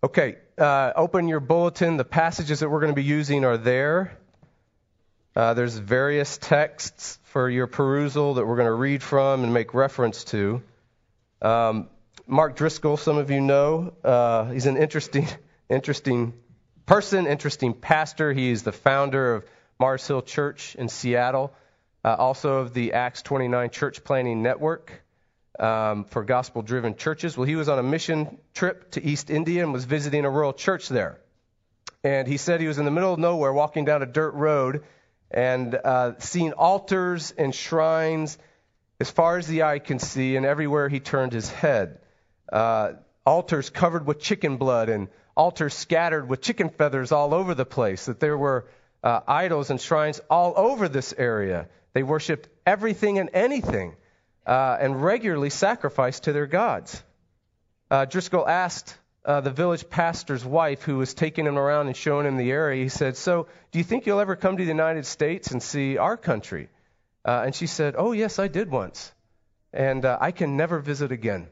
Okay, uh, open your bulletin. The passages that we're going to be using are there. Uh, there's various texts for your perusal that we're going to read from and make reference to. Um, Mark Driscoll, some of you know, uh, he's an interesting, interesting person, interesting pastor. He is the founder of Mars Hill Church in Seattle, uh, also of the Acts 29 Church Planting Network um, for gospel driven churches. Well, he was on a mission trip to East India and was visiting a rural church there. And he said he was in the middle of nowhere walking down a dirt road and uh, seeing altars and shrines as far as the eye can see, and everywhere he turned his head. Uh, altars covered with chicken blood and altars scattered with chicken feathers all over the place. That there were uh, idols and shrines all over this area. They worshiped everything and anything uh, and regularly sacrificed to their gods. Uh, Driscoll asked uh, the village pastor's wife, who was taking him around and showing him the area, he said, So, do you think you'll ever come to the United States and see our country? Uh, and she said, Oh, yes, I did once. And uh, I can never visit again.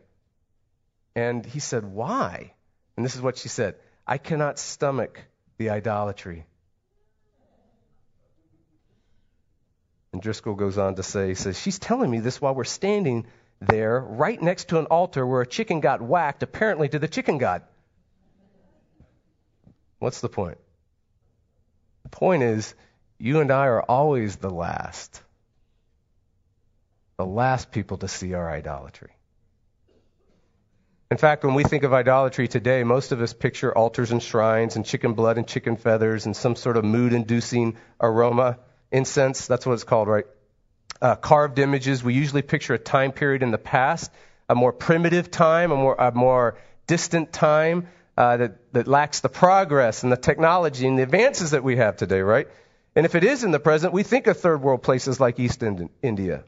And he said, Why? And this is what she said I cannot stomach the idolatry. And Driscoll goes on to say, says, She's telling me this while we're standing there right next to an altar where a chicken got whacked, apparently to the chicken god. What's the point? The point is, you and I are always the last. The last people to see our idolatry. In fact, when we think of idolatry today, most of us picture altars and shrines and chicken blood and chicken feathers and some sort of mood inducing aroma incense, that's what it's called, right? Uh, carved images. We usually picture a time period in the past, a more primitive time, a more, a more distant time uh, that, that lacks the progress and the technology and the advances that we have today, right? And if it is in the present, we think of third world places like East India.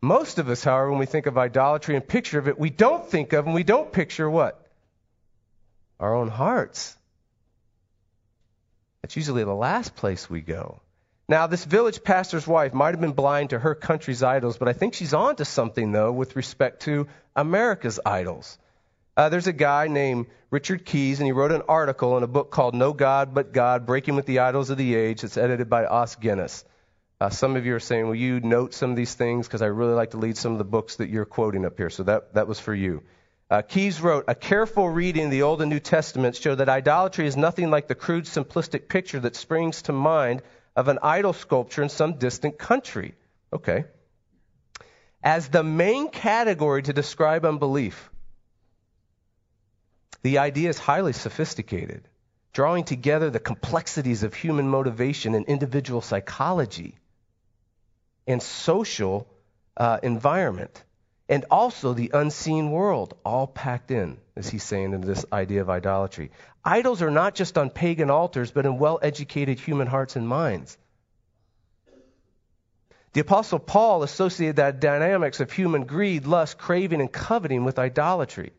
Most of us, however, when we think of idolatry and picture of it, we don't think of and we don't picture what? Our own hearts. That's usually the last place we go. Now, this village pastor's wife might have been blind to her country's idols, but I think she's on to something, though, with respect to America's idols. Uh, there's a guy named Richard Keyes, and he wrote an article in a book called No God But God Breaking with the Idols of the Age. It's edited by Os Guinness. Uh, some of you are saying, Will you note some of these things? Because I really like to lead some of the books that you're quoting up here. So that, that was for you. Uh, Keyes wrote, A careful reading of the Old and New Testaments show that idolatry is nothing like the crude, simplistic picture that springs to mind of an idol sculpture in some distant country. Okay. As the main category to describe unbelief, the idea is highly sophisticated, drawing together the complexities of human motivation and individual psychology and social uh, environment and also the unseen world, all packed in, as he's saying, into this idea of idolatry. Idols are not just on pagan altars, but in well educated human hearts and minds. The Apostle Paul associated that dynamics of human greed, lust, craving, and coveting with idolatry.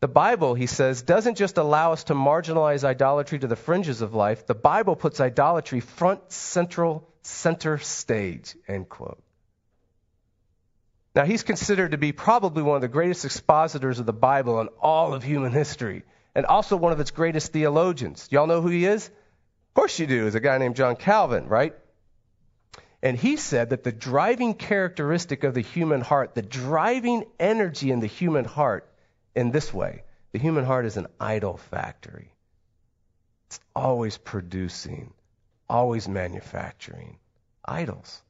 The Bible, he says, doesn't just allow us to marginalize idolatry to the fringes of life. The Bible puts idolatry front, central, center stage, end quote. Now, he's considered to be probably one of the greatest expositors of the Bible in all of human history, and also one of its greatest theologians. Y'all know who he is? Of course you do. He's a guy named John Calvin, right? And he said that the driving characteristic of the human heart, the driving energy in the human heart, in this way the human heart is an idol factory. It's always producing, always manufacturing idols.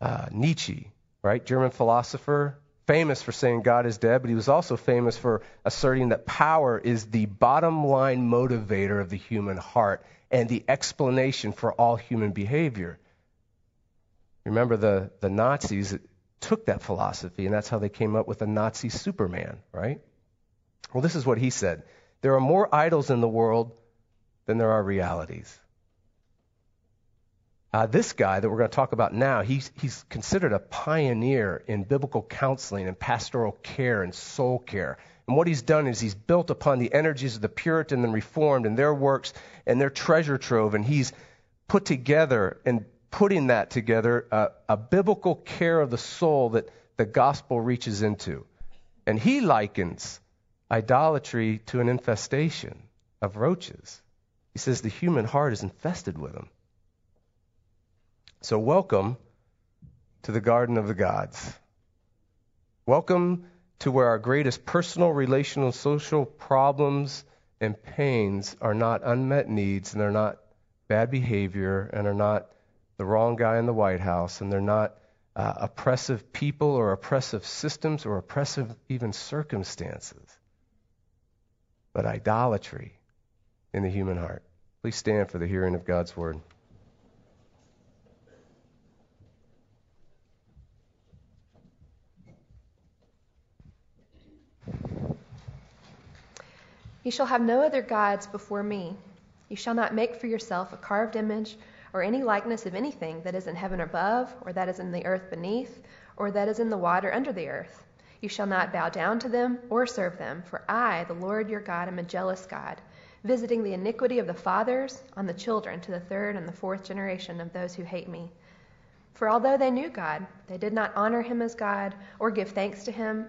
Uh, Nietzsche right? German philosopher, famous for saying God is dead, but he was also famous for asserting that power is the bottom line motivator of the human heart and the explanation for all human behavior. Remember, the, the Nazis took that philosophy, and that's how they came up with the Nazi Superman, right? Well, this is what he said There are more idols in the world than there are realities. Uh, this guy that we're going to talk about now, he's, he's considered a pioneer in biblical counseling and pastoral care and soul care. And what he's done is he's built upon the energies of the Puritan and Reformed and their works and their treasure trove, and he's put together and putting that together uh, a biblical care of the soul that the gospel reaches into. And he likens idolatry to an infestation of roaches. He says the human heart is infested with them. So, welcome to the Garden of the Gods. Welcome to where our greatest personal, relational, social problems and pains are not unmet needs and they're not bad behavior and are not the wrong guy in the White House and they're not uh, oppressive people or oppressive systems or oppressive even circumstances, but idolatry in the human heart. Please stand for the hearing of God's word. You shall have no other gods before me. You shall not make for yourself a carved image or any likeness of anything that is in heaven above, or that is in the earth beneath, or that is in the water under the earth. You shall not bow down to them or serve them, for I, the Lord your God, am a jealous God, visiting the iniquity of the fathers on the children to the third and the fourth generation of those who hate me. For although they knew God, they did not honor him as God or give thanks to him,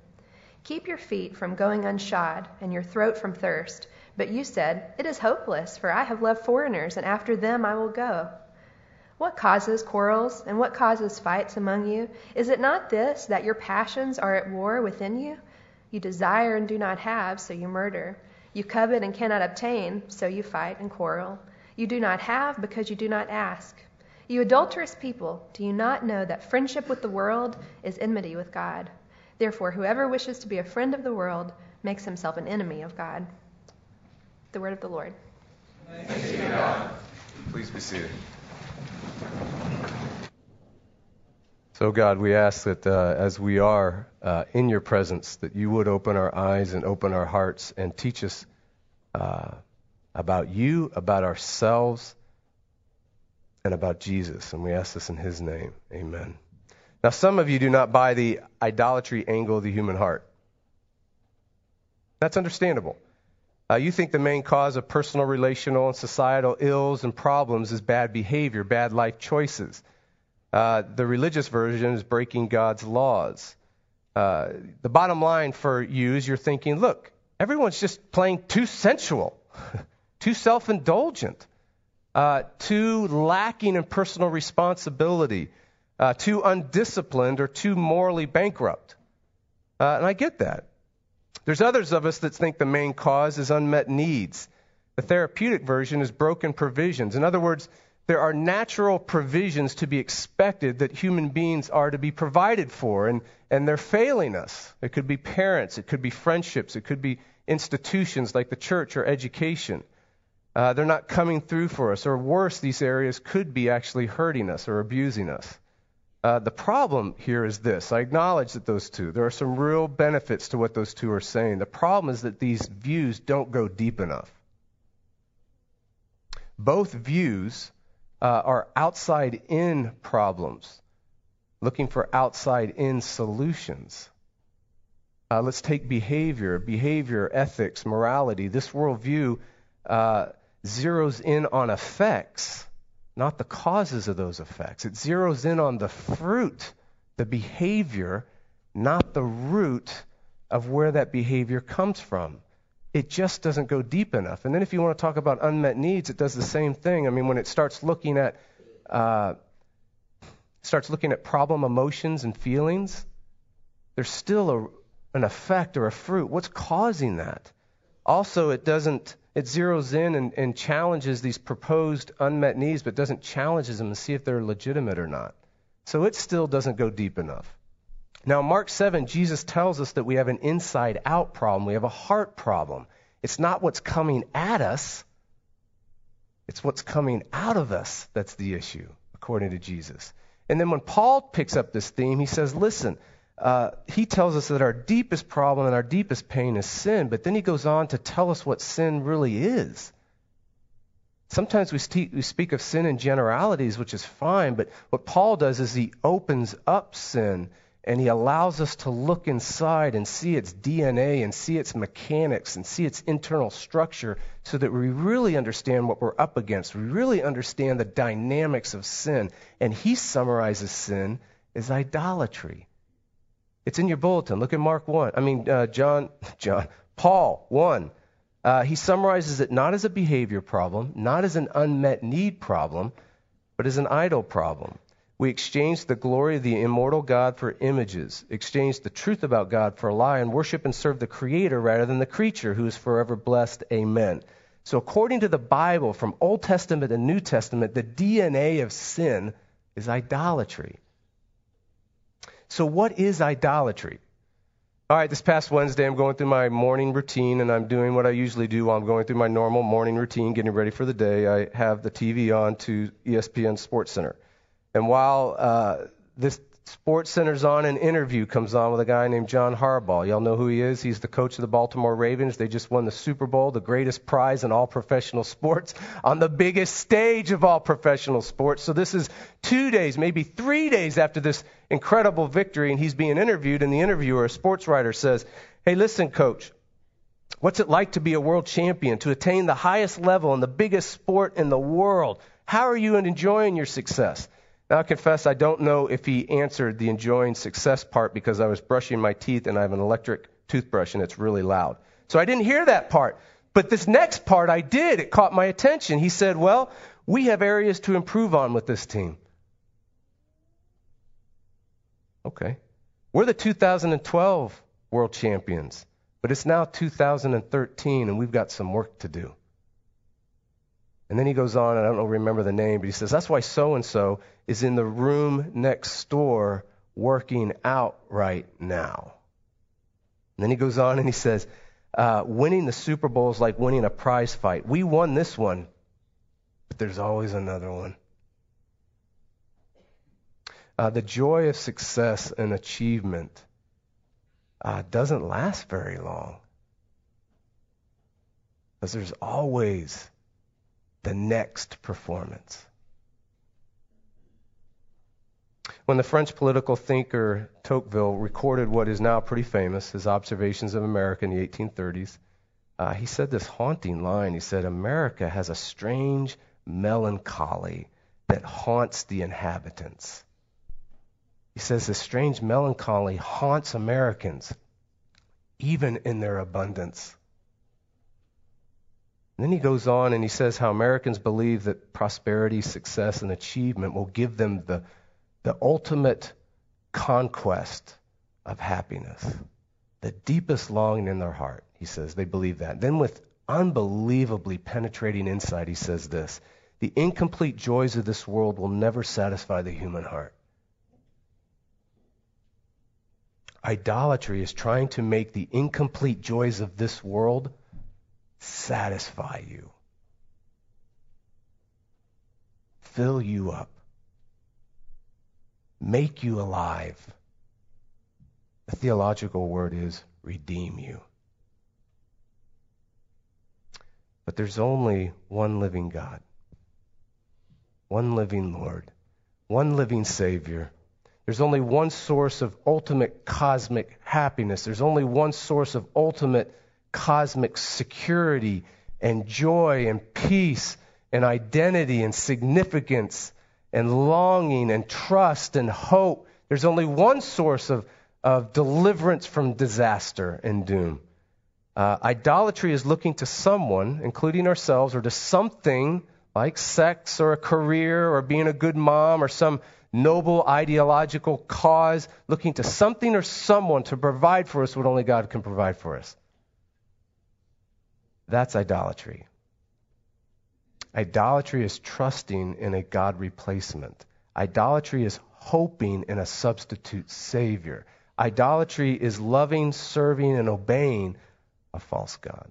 Keep your feet from going unshod, and your throat from thirst. But you said, It is hopeless, for I have loved foreigners, and after them I will go. What causes quarrels and what causes fights among you? Is it not this, that your passions are at war within you? You desire and do not have, so you murder. You covet and cannot obtain, so you fight and quarrel. You do not have because you do not ask. You adulterous people, do you not know that friendship with the world is enmity with God? Therefore, whoever wishes to be a friend of the world makes himself an enemy of God. The word of the Lord. Please be seated. So, God, we ask that uh, as we are uh, in your presence, that you would open our eyes and open our hearts and teach us uh, about you, about ourselves, and about Jesus. And we ask this in his name. Amen. Now, some of you do not buy the idolatry angle of the human heart. That's understandable. Uh, you think the main cause of personal, relational, and societal ills and problems is bad behavior, bad life choices. Uh, the religious version is breaking God's laws. Uh, the bottom line for you is you're thinking, look, everyone's just playing too sensual, too self indulgent, uh, too lacking in personal responsibility, uh, too undisciplined, or too morally bankrupt. Uh, and I get that. There's others of us that think the main cause is unmet needs. The therapeutic version is broken provisions. In other words, there are natural provisions to be expected that human beings are to be provided for, and, and they're failing us. It could be parents, it could be friendships, it could be institutions like the church or education. Uh, they're not coming through for us, or worse, these areas could be actually hurting us or abusing us. Uh, the problem here is this. I acknowledge that those two, there are some real benefits to what those two are saying. The problem is that these views don't go deep enough. Both views uh, are outside in problems, looking for outside in solutions. Uh, let's take behavior, behavior, ethics, morality. This worldview uh, zeroes in on effects not the causes of those effects. It zeroes in on the fruit, the behavior, not the root of where that behavior comes from. It just doesn't go deep enough. And then if you want to talk about unmet needs, it does the same thing. I mean, when it starts looking at uh, starts looking at problem emotions and feelings, there's still a, an effect or a fruit. What's causing that? Also, it doesn't it zeroes in and, and challenges these proposed unmet needs, but doesn't challenge them to see if they're legitimate or not. So it still doesn't go deep enough. Now, Mark 7, Jesus tells us that we have an inside out problem. We have a heart problem. It's not what's coming at us, it's what's coming out of us that's the issue, according to Jesus. And then when Paul picks up this theme, he says, listen, uh, he tells us that our deepest problem and our deepest pain is sin, but then he goes on to tell us what sin really is. Sometimes we, st- we speak of sin in generalities, which is fine, but what Paul does is he opens up sin and he allows us to look inside and see its DNA and see its mechanics and see its internal structure so that we really understand what we're up against. We really understand the dynamics of sin. And he summarizes sin as idolatry. It's in your bulletin. Look at Mark 1. I mean, uh, John, John, Paul 1. Uh, he summarizes it not as a behavior problem, not as an unmet need problem, but as an idol problem. We exchange the glory of the immortal God for images, exchange the truth about God for a lie, and worship and serve the Creator rather than the creature who is forever blessed. Amen. So, according to the Bible, from Old Testament and New Testament, the DNA of sin is idolatry. So, what is idolatry? All right, this past Wednesday, I'm going through my morning routine, and I'm doing what I usually do while I'm going through my normal morning routine, getting ready for the day. I have the TV on to ESPN Sports Center. And while uh, this Sports Center's on, an interview comes on with a guy named John Harbaugh. Y'all know who he is? He's the coach of the Baltimore Ravens. They just won the Super Bowl, the greatest prize in all professional sports, on the biggest stage of all professional sports. So this is two days, maybe three days after this incredible victory, and he's being interviewed. And the interviewer, a sports writer, says, Hey, listen, coach. What's it like to be a world champion, to attain the highest level in the biggest sport in the world? How are you enjoying your success? Now, I confess I don't know if he answered the enjoying success part because I was brushing my teeth and I have an electric toothbrush and it's really loud. So I didn't hear that part. But this next part I did. It caught my attention. He said, Well, we have areas to improve on with this team. Okay. We're the 2012 world champions, but it's now 2013 and we've got some work to do. And then he goes on, and I don't remember the name, but he says, That's why so and so is in the room next door working out right now. And then he goes on and he says, uh, Winning the Super Bowl is like winning a prize fight. We won this one, but there's always another one. Uh, the joy of success and achievement uh, doesn't last very long. Because there's always the next performance. When the French political thinker Tocqueville recorded what is now pretty famous, his observations of America in the 1830s, uh, he said this haunting line. He said, America has a strange melancholy that haunts the inhabitants. He says this strange melancholy haunts Americans, even in their abundance. And then he goes on and he says how Americans believe that prosperity, success, and achievement will give them the, the ultimate conquest of happiness. The deepest longing in their heart, he says, they believe that. Then, with unbelievably penetrating insight, he says this The incomplete joys of this world will never satisfy the human heart. Idolatry is trying to make the incomplete joys of this world satisfy you, fill you up, make you alive. The theological word is redeem you. But there's only one living God, one living Lord, one living Savior. There's only one source of ultimate cosmic happiness. There's only one source of ultimate cosmic security and joy and peace and identity and significance and longing and trust and hope. There's only one source of, of deliverance from disaster and doom. Uh, idolatry is looking to someone, including ourselves, or to something like sex or a career or being a good mom or some noble ideological cause, looking to something or someone to provide for us what only God can provide for us. That's idolatry. Idolatry is trusting in a God replacement. Idolatry is hoping in a substitute Savior. Idolatry is loving, serving, and obeying a false God.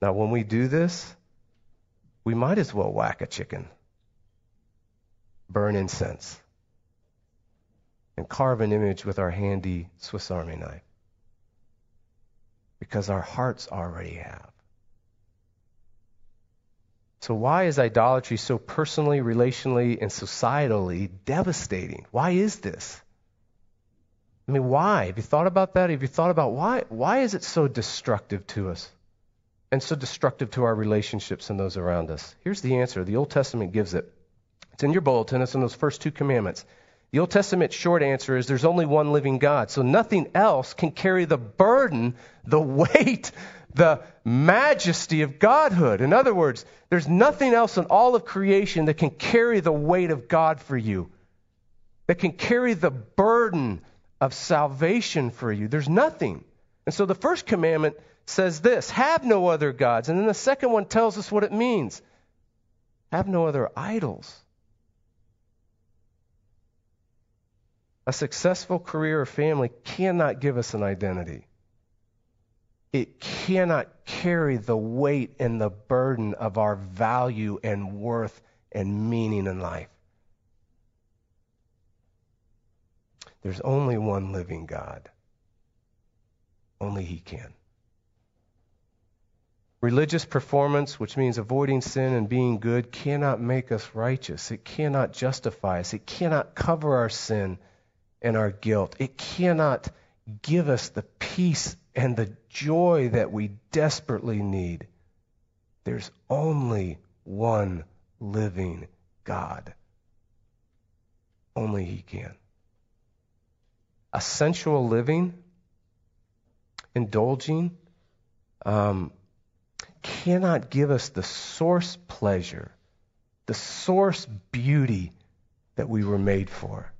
Now, when we do this, we might as well whack a chicken, burn incense, and carve an image with our handy Swiss Army knife. Because our hearts already have. So, why is idolatry so personally, relationally, and societally devastating? Why is this? I mean, why? Have you thought about that? Have you thought about why? Why is it so destructive to us and so destructive to our relationships and those around us? Here's the answer. The Old Testament gives it. It's in your bulletin. It's in those first two commandments. The Old Testament short answer is there's only one living God. So nothing else can carry the burden, the weight, the majesty of Godhood. In other words, there's nothing else in all of creation that can carry the weight of God for you, that can carry the burden of salvation for you. There's nothing. And so the first commandment says this have no other gods. And then the second one tells us what it means have no other idols. A successful career or family cannot give us an identity. It cannot carry the weight and the burden of our value and worth and meaning in life. There's only one living God. Only He can. Religious performance, which means avoiding sin and being good, cannot make us righteous. It cannot justify us. It cannot cover our sin and our guilt. It cannot give us the peace and the joy that we desperately need. There's only one living God. Only He can a sensual living, indulging, um, cannot give us the source pleasure, the source beauty that we were made for.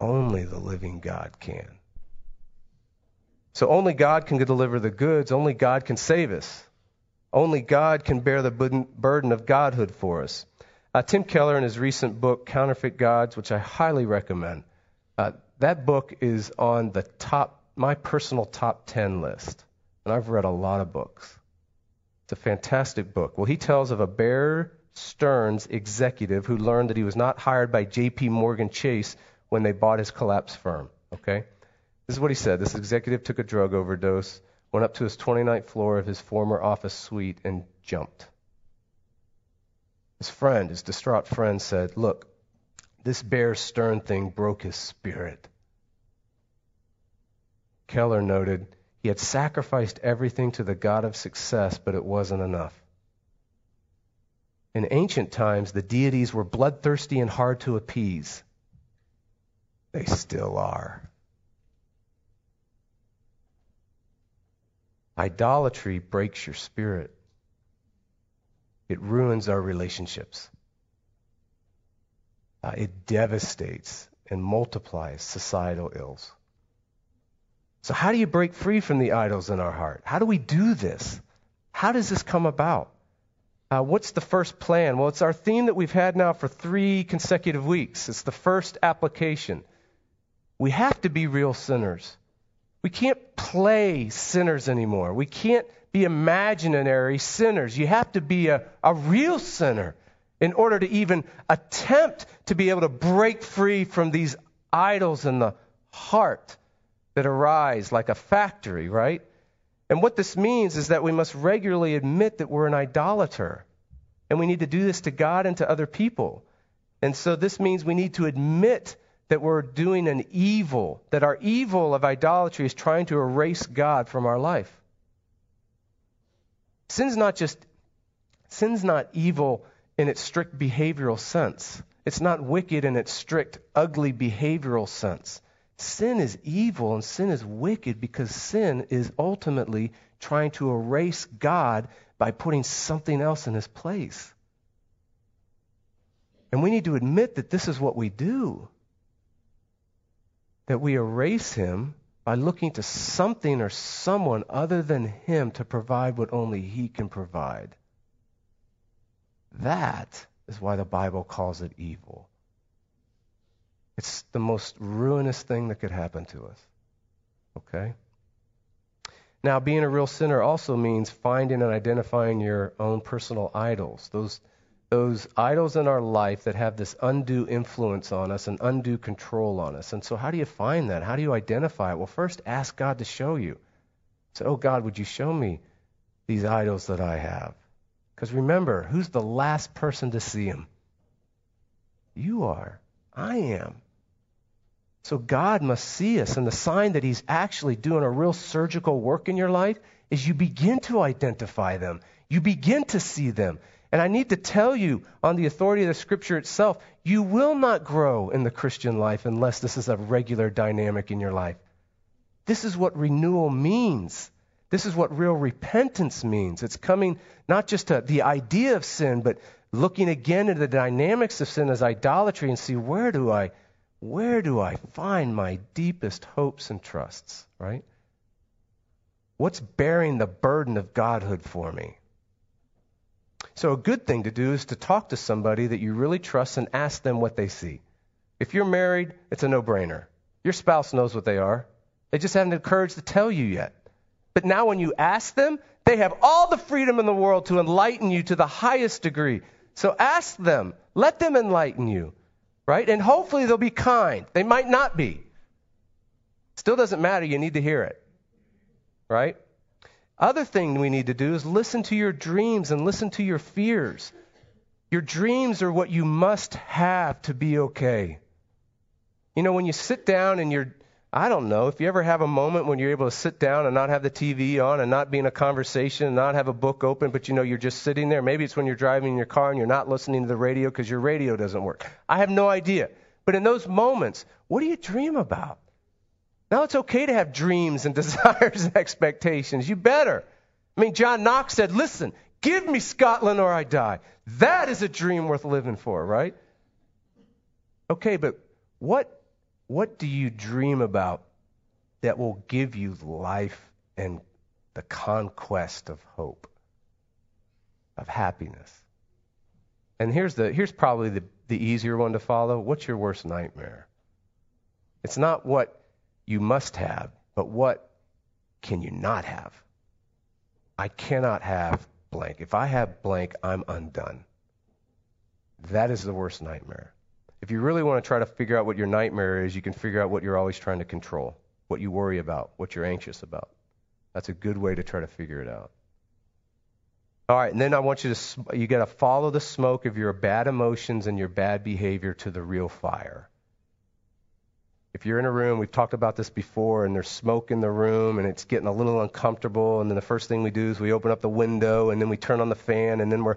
Only the living God can. So only God can deliver the goods, only God can save us. Only God can bear the burden of godhood for us. Uh, Tim Keller, in his recent book, Counterfeit Gods, which I highly recommend, uh, that book is on the top, my personal top 10 list. And I've read a lot of books. It's a fantastic book. Well, he tells of a Bear Stearns executive who learned that he was not hired by J.P. Morgan Chase when they bought his collapsed firm. Okay? This is what he said. This executive took a drug overdose, went up to his 29th floor of his former office suite, and jumped. His friend, his distraught friend, said, Look, this Bear Stearns thing broke his spirit. Keller noted he had sacrificed everything to the God of success, but it wasn't enough. In ancient times, the deities were bloodthirsty and hard to appease. They still are. Idolatry breaks your spirit. It ruins our relationships uh, it devastates and multiplies societal ills. So, how do you break free from the idols in our heart? How do we do this? How does this come about? Uh, what's the first plan? Well, it's our theme that we've had now for three consecutive weeks. It's the first application. We have to be real sinners. We can't play sinners anymore. We can't be imaginary sinners. You have to be a, a real sinner in order to even attempt to be able to break free from these idols in the heart that arise like a factory, right? And what this means is that we must regularly admit that we're an idolater. And we need to do this to God and to other people. And so this means we need to admit that we're doing an evil, that our evil of idolatry is trying to erase God from our life. Sin's not just sin's not evil in its strict behavioral sense. It's not wicked in its strict, ugly behavioral sense. Sin is evil and sin is wicked because sin is ultimately trying to erase God by putting something else in his place. And we need to admit that this is what we do. That we erase him by looking to something or someone other than him to provide what only he can provide. That is why the Bible calls it evil. It's the most ruinous thing that could happen to us. Okay? Now, being a real sinner also means finding and identifying your own personal idols, those, those idols in our life that have this undue influence on us and undue control on us. And so, how do you find that? How do you identify it? Well, first, ask God to show you. Say, Oh, God, would you show me these idols that I have? Because remember, who's the last person to see them? You are. I am. So God must see us. And the sign that He's actually doing a real surgical work in your life is you begin to identify them. You begin to see them. And I need to tell you, on the authority of the Scripture itself, you will not grow in the Christian life unless this is a regular dynamic in your life. This is what renewal means. This is what real repentance means. It's coming not just to the idea of sin, but looking again into the dynamics of sin as idolatry and see where do I where do I find my deepest hopes and trusts, right? What's bearing the burden of godhood for me? So, a good thing to do is to talk to somebody that you really trust and ask them what they see. If you're married, it's a no brainer. Your spouse knows what they are. They just haven't the courage to tell you yet. But now, when you ask them, they have all the freedom in the world to enlighten you to the highest degree. So, ask them, let them enlighten you, right? And hopefully, they'll be kind. They might not be. Still doesn't matter. You need to hear it, right? Other thing we need to do is listen to your dreams and listen to your fears. Your dreams are what you must have to be okay. You know, when you sit down and you're, I don't know, if you ever have a moment when you're able to sit down and not have the TV on and not be in a conversation and not have a book open, but you know you're just sitting there. Maybe it's when you're driving in your car and you're not listening to the radio because your radio doesn't work. I have no idea. But in those moments, what do you dream about? Now it's okay to have dreams and desires and expectations. You better. I mean, John Knox said, listen, give me Scotland or I die. That is a dream worth living for, right? Okay, but what, what do you dream about that will give you life and the conquest of hope, of happiness? And here's, the, here's probably the, the easier one to follow. What's your worst nightmare? It's not what you must have, but what can you not have? I cannot have blank. If I have blank, I'm undone. That is the worst nightmare. If you really want to try to figure out what your nightmare is, you can figure out what you're always trying to control, what you worry about, what you're anxious about. That's a good way to try to figure it out. All right, and then I want you to you got to follow the smoke of your bad emotions and your bad behavior to the real fire. If you're in a room, we've talked about this before, and there's smoke in the room, and it's getting a little uncomfortable, and then the first thing we do is we open up the window, and then we turn on the fan, and then we're.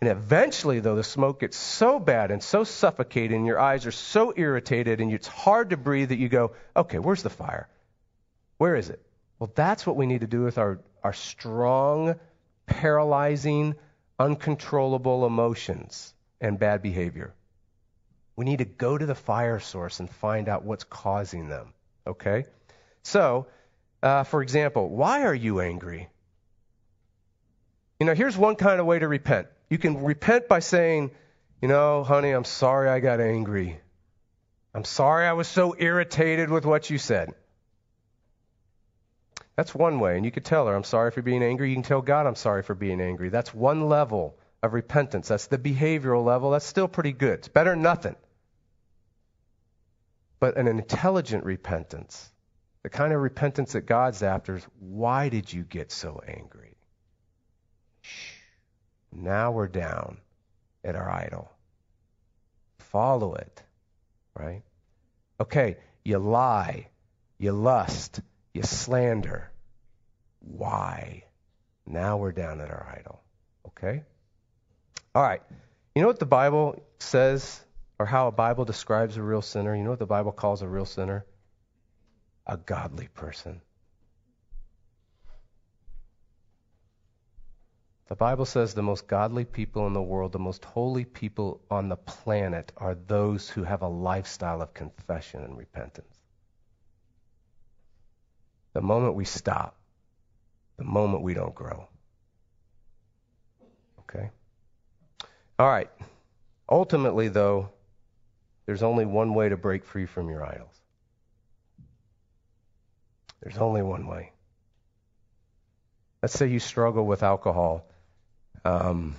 And eventually, though, the smoke gets so bad and so suffocating, your eyes are so irritated, and it's hard to breathe that you go, okay, where's the fire? Where is it? Well, that's what we need to do with our, our strong, paralyzing, uncontrollable emotions and bad behavior. We need to go to the fire source and find out what's causing them. Okay? So, uh, for example, why are you angry? You know, here's one kind of way to repent. You can repent by saying, you know, honey, I'm sorry I got angry. I'm sorry I was so irritated with what you said. That's one way. And you could tell her, I'm sorry for being angry. You can tell God, I'm sorry for being angry. That's one level of repentance. That's the behavioral level. That's still pretty good. It's better than nothing but an intelligent repentance. The kind of repentance that God's after is why did you get so angry? Shh. Now we're down at our idol. Follow it, right? Okay, you lie, you lust, you slander. Why? Now we're down at our idol. Okay? All right. You know what the Bible says or how a Bible describes a real sinner. You know what the Bible calls a real sinner? A godly person. The Bible says the most godly people in the world, the most holy people on the planet, are those who have a lifestyle of confession and repentance. The moment we stop, the moment we don't grow. Okay? All right. Ultimately, though, there's only one way to break free from your idols. There's only one way. Let's say you struggle with alcohol. Um,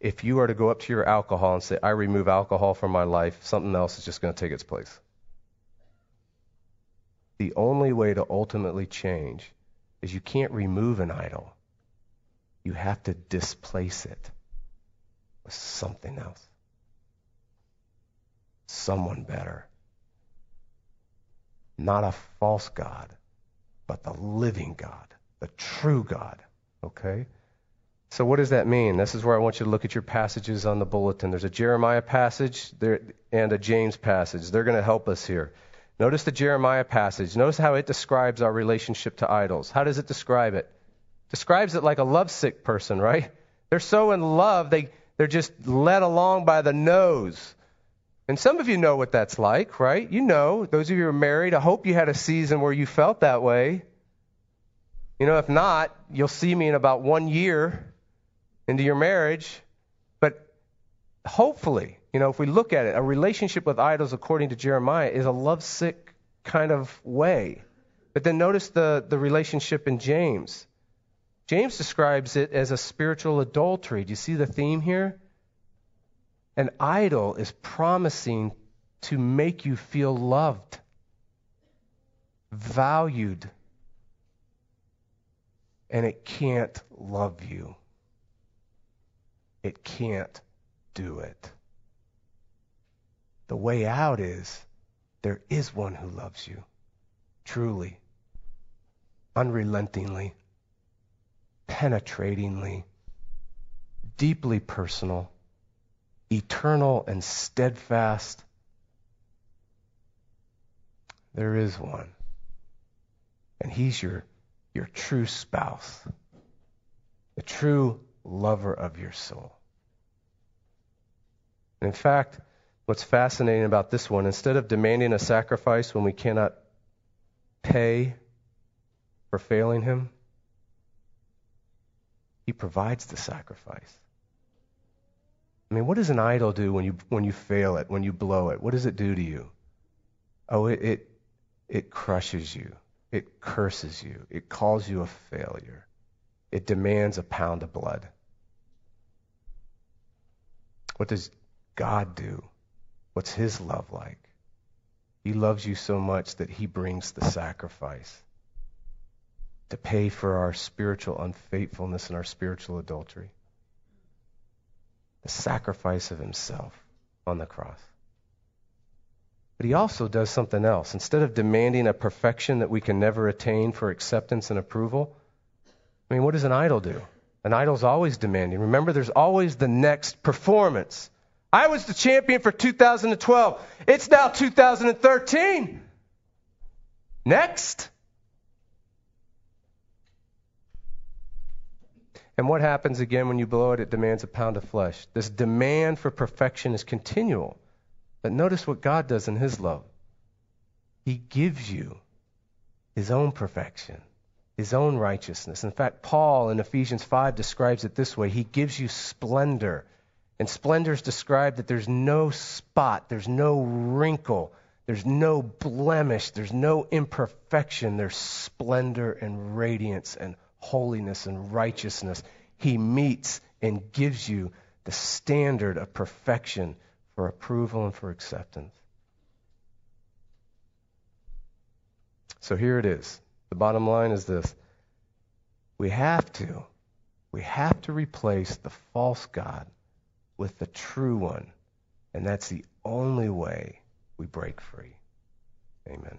if you are to go up to your alcohol and say, I remove alcohol from my life, something else is just going to take its place. The only way to ultimately change is you can't remove an idol, you have to displace it with something else, someone better. Not a false God, but the living God, the true God. Okay? So, what does that mean? This is where I want you to look at your passages on the bulletin. There's a Jeremiah passage there, and a James passage. They're going to help us here. Notice the Jeremiah passage. Notice how it describes our relationship to idols. How does it describe it? Describes it like a lovesick person, right? They're so in love, they, they're just led along by the nose. And some of you know what that's like, right? You know, those of you who are married, I hope you had a season where you felt that way. You know, if not, you'll see me in about one year into your marriage. But hopefully, you know, if we look at it, a relationship with idols, according to Jeremiah, is a lovesick kind of way. But then notice the, the relationship in James. James describes it as a spiritual adultery. Do you see the theme here? An idol is promising to make you feel loved, valued, and it can't love you. It can't do it. The way out is there is one who loves you, truly, unrelentingly, penetratingly, deeply personal, eternal and steadfast. There is one. And he's your, your true spouse, the true lover of your soul. And in fact, what's fascinating about this one, instead of demanding a sacrifice when we cannot pay for failing Him, He provides the sacrifice. I mean, what does an idol do when you when you fail it, when you blow it? What does it do to you? Oh, it it, it crushes you. It curses you. It calls you a failure. It demands a pound of blood. What does God do? What's His love like? He loves you so much that He brings the sacrifice to pay for our spiritual unfaithfulness and our spiritual adultery. The sacrifice of Himself on the cross. But He also does something else. Instead of demanding a perfection that we can never attain for acceptance and approval, I mean, what does an idol do? An idol's always demanding. Remember, there's always the next performance. I was the champion for 2012. It's now 2013. Next. And what happens again when you blow it? It demands a pound of flesh. This demand for perfection is continual. But notice what God does in His love He gives you His own perfection his own righteousness. In fact, Paul in Ephesians 5 describes it this way He gives you splendor. And splendor is described that there's no spot, there's no wrinkle, there's no blemish, there's no imperfection. There's splendor and radiance and holiness and righteousness. He meets and gives you the standard of perfection for approval and for acceptance. So here it is. The bottom line is this we have to, we have to replace the false God with the true one. And that's the only way we break free. Amen.